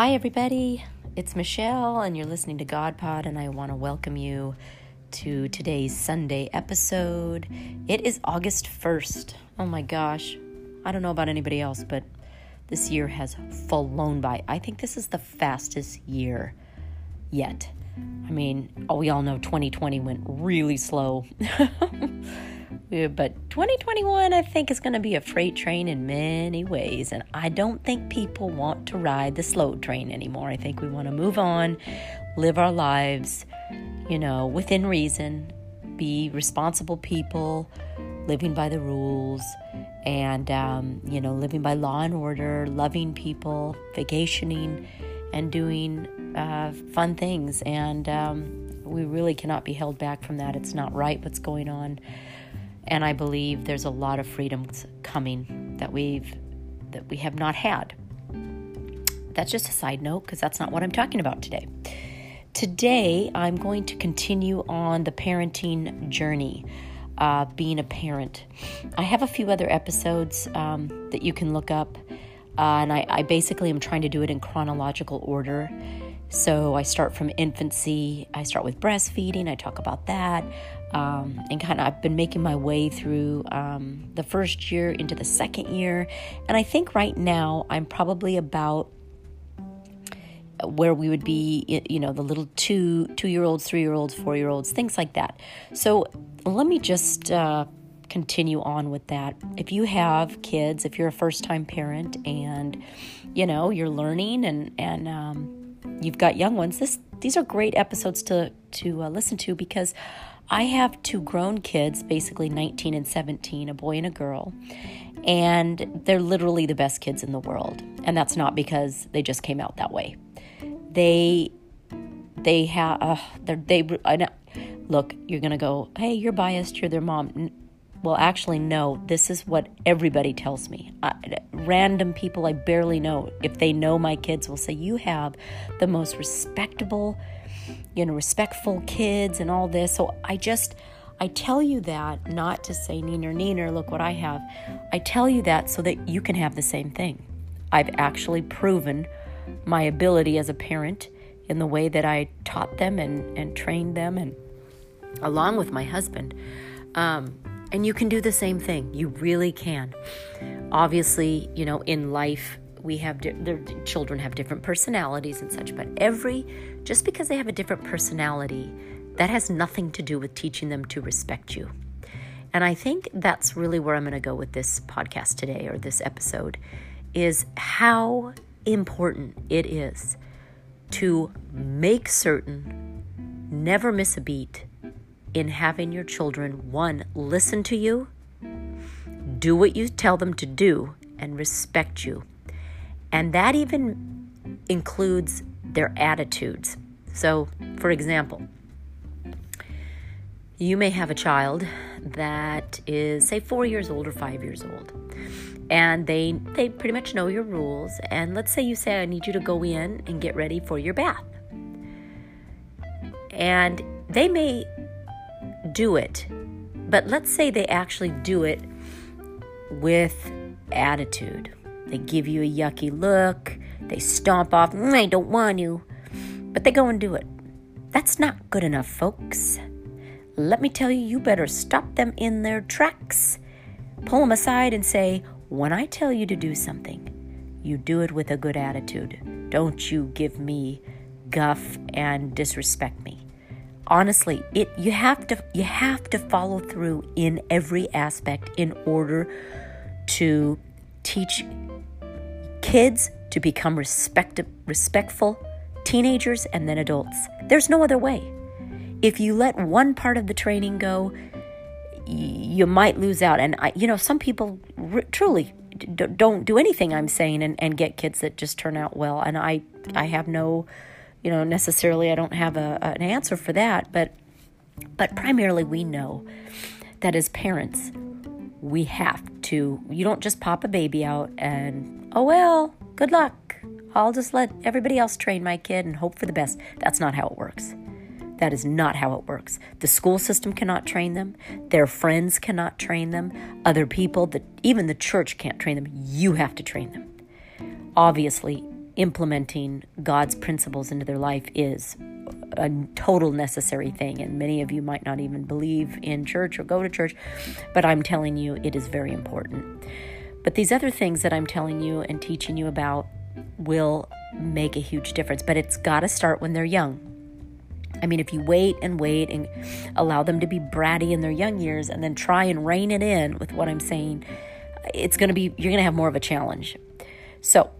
Hi, everybody. It's Michelle, and you're listening to God Pod, and I want to welcome you to today's Sunday episode. It is August 1st. Oh my gosh. I don't know about anybody else, but this year has flown by. I think this is the fastest year yet. I mean, we all know 2020 went really slow. but 2021, I think, is going to be a freight train in many ways. And I don't think people want to ride the slow train anymore. I think we want to move on, live our lives, you know, within reason, be responsible people, living by the rules, and, um, you know, living by law and order, loving people, vacationing, and doing uh, fun things. And um, we really cannot be held back from that. It's not right what's going on and I believe there's a lot of freedoms coming that we've that we have not had. That's just a side note because that's not what I'm talking about today. Today, I'm going to continue on the parenting journey, uh, being a parent. I have a few other episodes um, that you can look up, uh, and I, I basically am trying to do it in chronological order. So I start from infancy, I start with breastfeeding, I talk about that um, and kind of I've been making my way through um, the first year into the second year, and I think right now I'm probably about where we would be, you know, the little two two year olds, three year olds, four year olds, things like that. So let me just uh, continue on with that. If you have kids, if you're a first time parent, and you know you're learning and and um, you've got young ones, this these are great episodes to to uh, listen to because I have two grown kids, basically 19 and 17, a boy and a girl, and they're literally the best kids in the world. And that's not because they just came out that way. They they have uh, they I know, look, you're to go, "Hey, you're biased, you're their mom." Well, actually, no. This is what everybody tells me. I, random people I barely know, if they know my kids, will say, You have the most respectable, you know, respectful kids and all this. So I just, I tell you that not to say neener, neener, look what I have. I tell you that so that you can have the same thing. I've actually proven my ability as a parent in the way that I taught them and, and trained them, and along with my husband. Um, and you can do the same thing. You really can. Obviously, you know, in life, we have di- their children have different personalities and such but every just because they have a different personality that has nothing to do with teaching them to respect you and i think that's really where i'm going to go with this podcast today or this episode is how important it is to make certain never miss a beat in having your children one listen to you do what you tell them to do and respect you and that even includes their attitudes. So, for example, you may have a child that is, say, four years old or five years old. And they, they pretty much know your rules. And let's say you say, I need you to go in and get ready for your bath. And they may do it, but let's say they actually do it with attitude they give you a yucky look. They stomp off, mm, I don't want you. But they go and do it. That's not good enough, folks. Let me tell you, you better stop them in their tracks. Pull them aside and say, When I tell you to do something, you do it with a good attitude. Don't you give me guff and disrespect me. Honestly, it you have to you have to follow through in every aspect in order to teach kids to become respect- respectful teenagers and then adults. There's no other way. If you let one part of the training go, you might lose out. And I, you know, some people r- truly d- don't do anything I'm saying and, and get kids that just turn out well. And I, I have no, you know, necessarily I don't have a, an answer for that. But, but primarily we know that as parents, we have to, you don't just pop a baby out and, oh well, good luck. I'll just let everybody else train my kid and hope for the best. That's not how it works. That is not how it works. The school system cannot train them. Their friends cannot train them. Other people, that even the church can't train them. You have to train them. Obviously, implementing God's principles into their life is a total necessary thing. And many of you might not even believe in church or go to church, but I'm telling you, it is very important. But these other things that I'm telling you and teaching you about will make a huge difference. But it's got to start when they're young. I mean, if you wait and wait and allow them to be bratty in their young years and then try and rein it in with what I'm saying, it's going to be, you're going to have more of a challenge. So,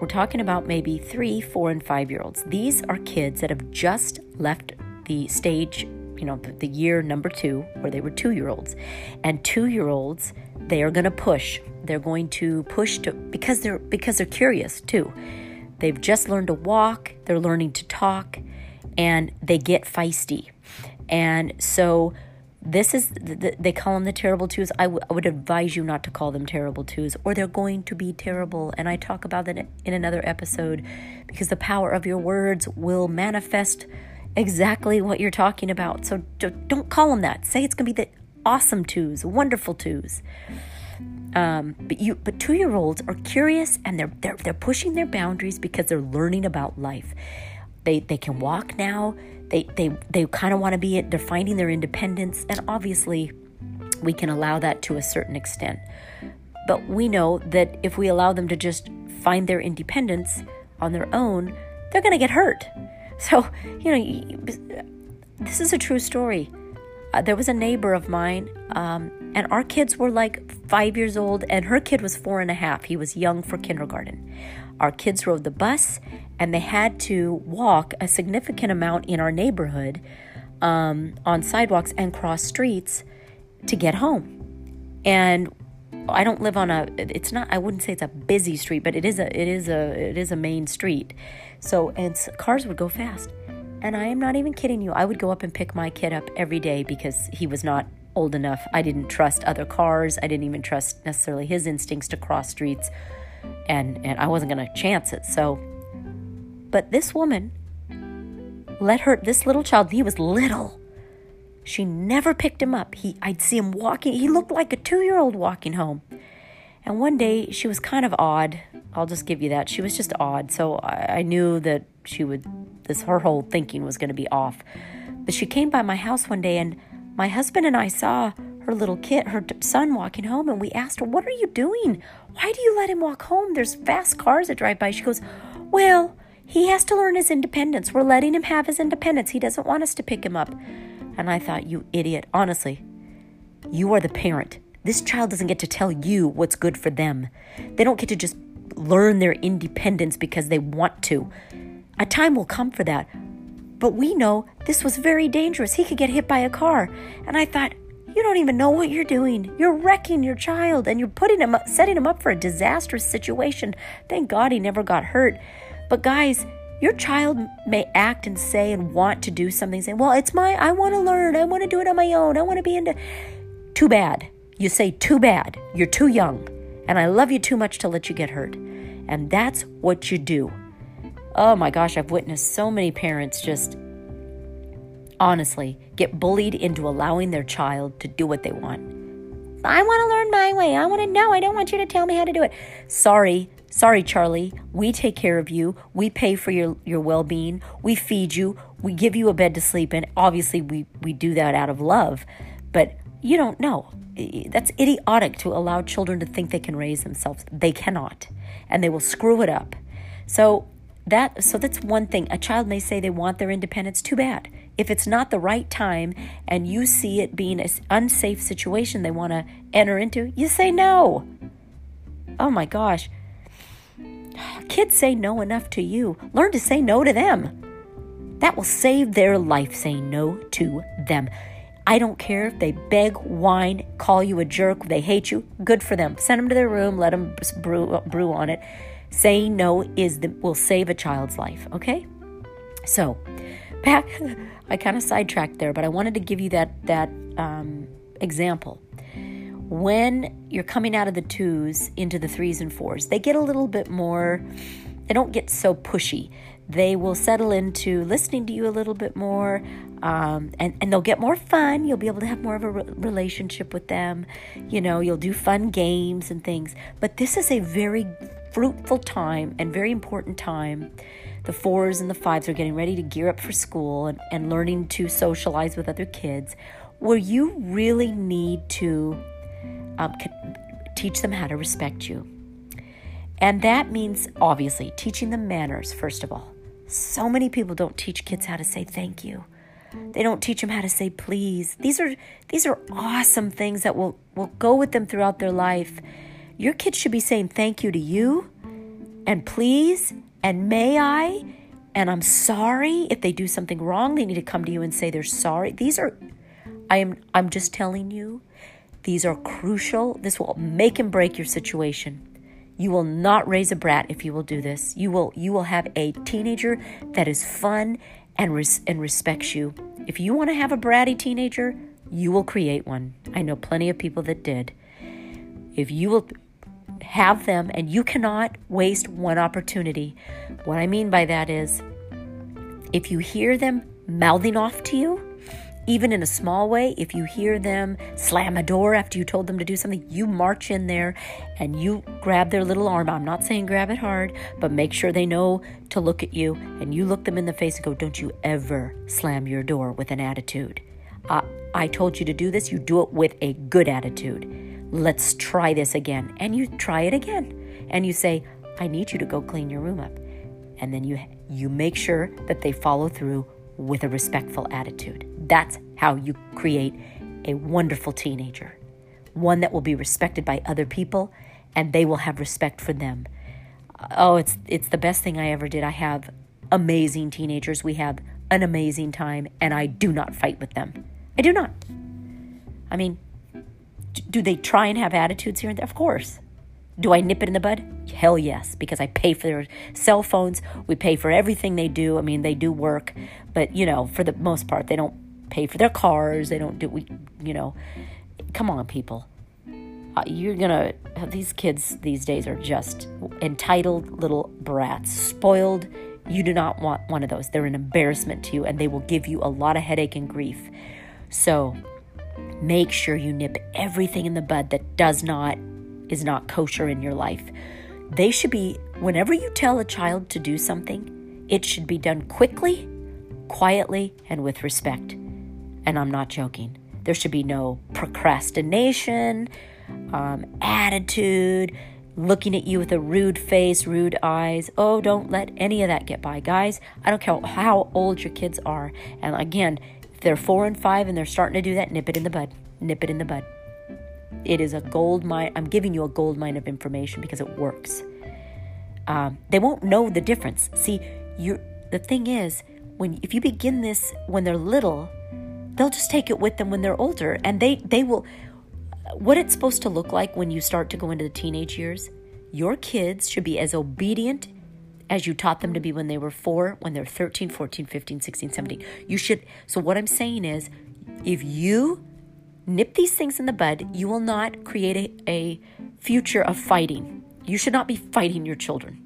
we're talking about maybe three, four, and five year olds. These are kids that have just left the stage, you know, the, the year number two, where they were two year olds. And two year olds, they are going to push. They're going to push to because they're because they're curious too. They've just learned to walk, they're learning to talk, and they get feisty. And so this is they call them the terrible twos. I, w- I would advise you not to call them terrible twos or they're going to be terrible. And i talk about that in another episode because the power of your words will manifest exactly what you're talking about. So don't call them that. Say it's going to be the awesome twos wonderful twos. Um, but you but two year olds are curious and they're, they're they're pushing their boundaries because they're learning about life. They they can walk now they they they kind of want to be it. They're finding their independence, and obviously, we can allow that to a certain extent. But we know that if we allow them to just find their independence on their own, they're going to get hurt. So you know, this is a true story. Uh, there was a neighbor of mine, um, and our kids were like five years old, and her kid was four and a half. He was young for kindergarten. Our kids rode the bus, and they had to walk a significant amount in our neighborhood um, on sidewalks and cross streets to get home. And I don't live on a. It's not. I wouldn't say it's a busy street, but it is a. It is a. It is a main street. So and cars would go fast. And I am not even kidding you. I would go up and pick my kid up every day because he was not old enough. I didn't trust other cars. I didn't even trust necessarily his instincts to cross streets. And and I wasn't going to chance it. So but this woman let her, this little child, he was little. She never picked him up. He, I'd see him walking. He looked like a two year old walking home. And one day she was kind of odd. I'll just give you that. She was just odd. So I, I knew that she would, this, her whole thinking was going to be off. But she came by my house one day and my husband and I saw her little kid, her son walking home, and we asked her, What are you doing? Why do you let him walk home? There's fast cars that drive by. She goes, Well, he has to learn his independence. We're letting him have his independence. He doesn't want us to pick him up. And I thought, you idiot. Honestly, you are the parent. This child doesn't get to tell you what's good for them. They don't get to just learn their independence because they want to. A time will come for that. But we know this was very dangerous. He could get hit by a car. And I thought, you don't even know what you're doing. You're wrecking your child and you're putting him up, setting him up for a disastrous situation. Thank God he never got hurt. But guys, your child may act and say and want to do something, saying, Well, it's my, I want to learn. I want to do it on my own. I want to be into. Too bad. You say, Too bad. You're too young. And I love you too much to let you get hurt. And that's what you do. Oh my gosh, I've witnessed so many parents just honestly get bullied into allowing their child to do what they want. I want to learn my way. I want to know. I don't want you to tell me how to do it. Sorry, Sorry, Charlie, we take care of you. We pay for your, your well being. We feed you. We give you a bed to sleep in. Obviously, we, we do that out of love, but you don't know. That's idiotic to allow children to think they can raise themselves. They cannot, and they will screw it up. So, that so that's one thing. A child may say they want their independence. Too bad. If it's not the right time and you see it being an unsafe situation they want to enter into, you say no. Oh my gosh. Kids say no enough to you. Learn to say no to them. That will save their life saying no to them. I don't care if they beg, whine, call you a jerk, they hate you. Good for them. Send them to their room, let them brew, brew on it. Saying no is the, will save a child's life, okay? So, back, I kind of sidetracked there, but I wanted to give you that, that um, example when you're coming out of the twos into the threes and fours, they get a little bit more, they don't get so pushy. they will settle into listening to you a little bit more um, and, and they'll get more fun. You'll be able to have more of a re- relationship with them. You know, you'll do fun games and things. But this is a very fruitful time and very important time. The fours and the fives are getting ready to gear up for school and, and learning to socialize with other kids, where you really need to um, teach them how to respect you. And that means obviously teaching them manners, first of all. So many people don't teach kids how to say thank you. They don't teach them how to say please. These are these are awesome things that will will go with them throughout their life. Your kids should be saying thank you to you and please and may I and I'm sorry if they do something wrong. They need to come to you and say they're sorry. These are I am I'm just telling you these are crucial. This will make and break your situation. You will not raise a brat if you will do this. You will you will have a teenager that is fun and res- and respects you. If you want to have a bratty teenager, you will create one. I know plenty of people that did. If you will have them and you cannot waste one opportunity. What I mean by that is if you hear them mouthing off to you, even in a small way, if you hear them slam a door after you told them to do something, you march in there and you grab their little arm. I'm not saying grab it hard, but make sure they know to look at you and you look them in the face and go, Don't you ever slam your door with an attitude. I told you to do this, you do it with a good attitude. Let's try this again. And you try it again. And you say, I need you to go clean your room up. And then you you make sure that they follow through with a respectful attitude. That's how you create a wonderful teenager, one that will be respected by other people and they will have respect for them. Oh, it's it's the best thing I ever did. I have amazing teenagers. We have an amazing time and I do not fight with them. I do not. I mean, do they try and have attitudes here and there? Of course. Do I nip it in the bud? Hell yes, because I pay for their cell phones. We pay for everything they do. I mean, they do work, but you know, for the most part, they don't pay for their cars. They don't do we, you know. Come on, people. Uh, you're gonna these kids these days are just entitled little brats, spoiled. You do not want one of those. They're an embarrassment to you, and they will give you a lot of headache and grief. So, make sure you nip everything in the bud that does not is not kosher in your life. They should be, whenever you tell a child to do something, it should be done quickly, quietly, and with respect. And I'm not joking. There should be no procrastination, um, attitude, looking at you with a rude face, rude eyes. Oh, don't let any of that get by. Guys, I don't care how old your kids are. And again, they're four and five and they're starting to do that, nip it in the bud. Nip it in the bud. It is a gold mine. I'm giving you a gold mine of information because it works. Um, they won't know the difference. See, you. The thing is, when if you begin this when they're little, they'll just take it with them when they're older, and they they will. What it's supposed to look like when you start to go into the teenage years, your kids should be as obedient as you taught them to be when they were four, when they're 13, 14, 15, 16, 17. You should. So, what I'm saying is, if you nip these things in the bud, you will not create a, a future of fighting. You should not be fighting your children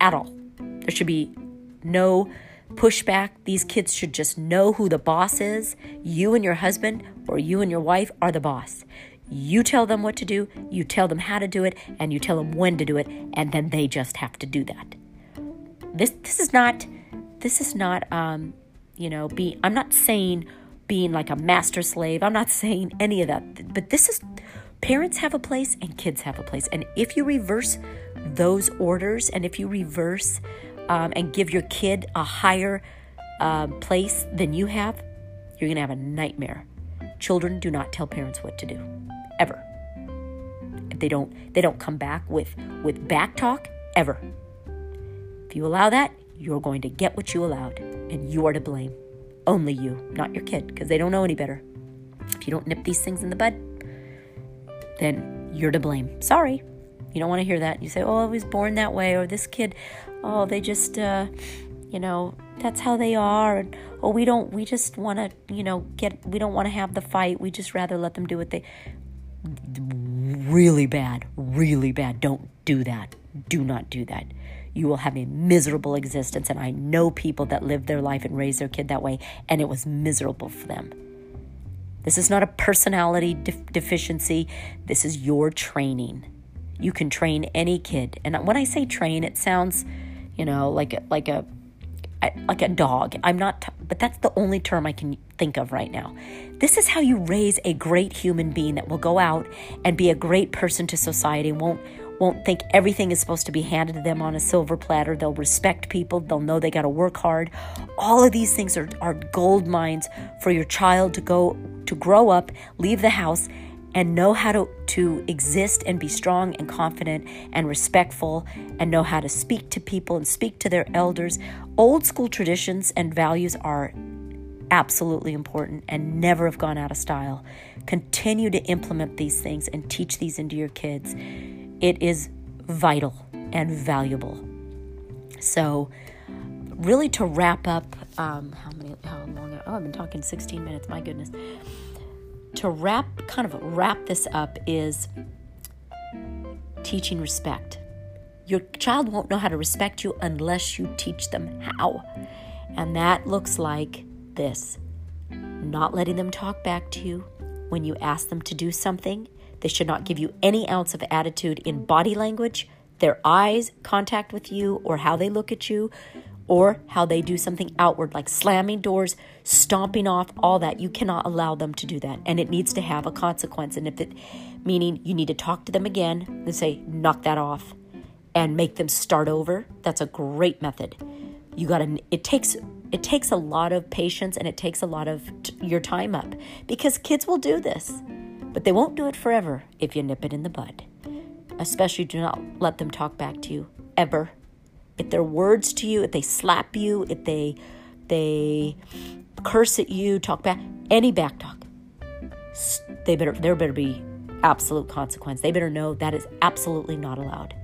at all. There should be no pushback. These kids should just know who the boss is. You and your husband or you and your wife are the boss. You tell them what to do, you tell them how to do it, and you tell them when to do it, and then they just have to do that. This this is not this is not um, you know, be I'm not saying being like a master slave. I'm not saying any of that. But this is parents have a place and kids have a place. And if you reverse those orders and if you reverse um, and give your kid a higher uh, place than you have, you're going to have a nightmare. Children do not tell parents what to do, ever. If they don't, they don't come back with with back talk ever. If you allow that, you're going to get what you allowed, and you are to blame. Only you, not your kid, because they don't know any better. If you don't nip these things in the bud, then you're to blame. Sorry. You don't want to hear that. You say, oh, I was born that way, or this kid, oh, they just, uh, you know, that's how they are. And, oh, we don't, we just want to, you know, get, we don't want to have the fight. We just rather let them do what they, really bad, really bad. Don't do that. Do not do that. You will have a miserable existence. And I know people that live their life and raise their kid that way, and it was miserable for them. This is not a personality de- deficiency, this is your training. You can train any kid. And when I say train, it sounds, you know, like a, like a like a dog. I'm not, but that's the only term I can think of right now. This is how you raise a great human being that will go out and be a great person to society. Won't won't think everything is supposed to be handed to them on a silver platter. They'll respect people. They'll know they got to work hard. All of these things are, are gold mines for your child to go to grow up, leave the house, and know how to, to exist and be strong and confident and respectful and know how to speak to people and speak to their elders. Old school traditions and values are absolutely important and never have gone out of style. Continue to implement these things and teach these into your kids. It is vital and valuable. So, really, to wrap up, um, how many, how long? Oh, I've been talking 16 minutes. My goodness to wrap kind of wrap this up is teaching respect. Your child won't know how to respect you unless you teach them how. And that looks like this not letting them talk back to you when you ask them to do something. They should not give you any ounce of attitude in body language, their eyes contact with you, or how they look at you, or how they do something outward, like slamming doors, stomping off, all that. You cannot allow them to do that. And it needs to have a consequence. And if it, meaning you need to talk to them again and say, knock that off and make them start over. That's a great method. You got to, it takes, it takes a lot of patience and it takes a lot of t- your time up because kids will do this, but they won't do it forever if you nip it in the bud. Especially do not let them talk back to you ever if they're words to you, if they slap you, if they they curse at you, talk back, any back talk, they better there better be absolute consequence. They better know that is absolutely not allowed.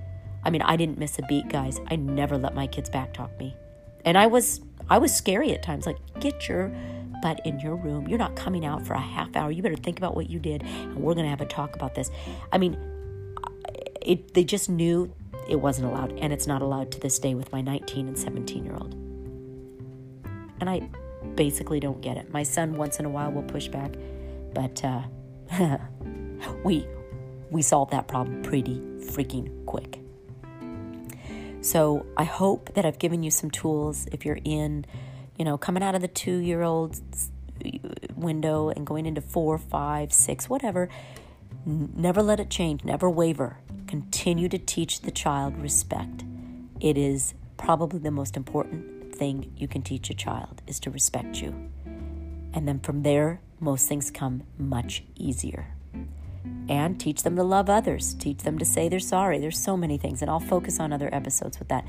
I mean, I didn't miss a beat, guys. I never let my kids back talk me. And I was I was scary at times like get your butt in your room. You're not coming out for a half hour. You better think about what you did and we're going to have a talk about this. I mean, it, they just knew it wasn't allowed, and it's not allowed to this day with my 19 and 17 year old. And I basically don't get it. My son once in a while will push back, but uh, we we solved that problem pretty freaking quick. So I hope that I've given you some tools if you're in, you know, coming out of the two year old window and going into four, five, six, whatever. Never let it change, never waver. Continue to teach the child respect. It is probably the most important thing you can teach a child is to respect you. And then from there, most things come much easier. And teach them to love others. Teach them to say they're sorry. There's so many things, and I'll focus on other episodes with that.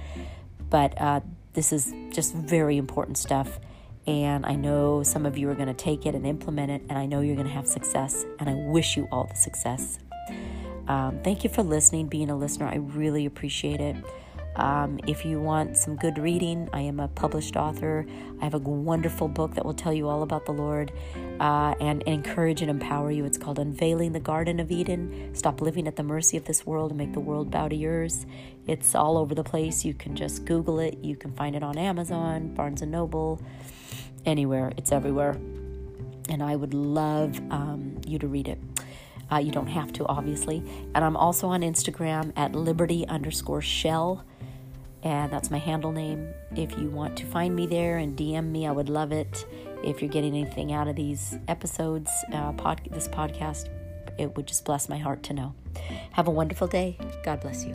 But uh, this is just very important stuff. And I know some of you are going to take it and implement it, and I know you're going to have success. And I wish you all the success. Um, thank you for listening, being a listener. I really appreciate it. Um, if you want some good reading, I am a published author. I have a wonderful book that will tell you all about the Lord uh, and, and encourage and empower you. It's called Unveiling the Garden of Eden. Stop living at the mercy of this world and make the world bow to yours. It's all over the place. You can just Google it. You can find it on Amazon, Barnes and Noble, anywhere. It's everywhere. And I would love um, you to read it. Uh, you don't have to, obviously. And I'm also on Instagram at liberty underscore shell. And that's my handle name. If you want to find me there and DM me, I would love it. If you're getting anything out of these episodes, uh, pod, this podcast, it would just bless my heart to know. Have a wonderful day. God bless you.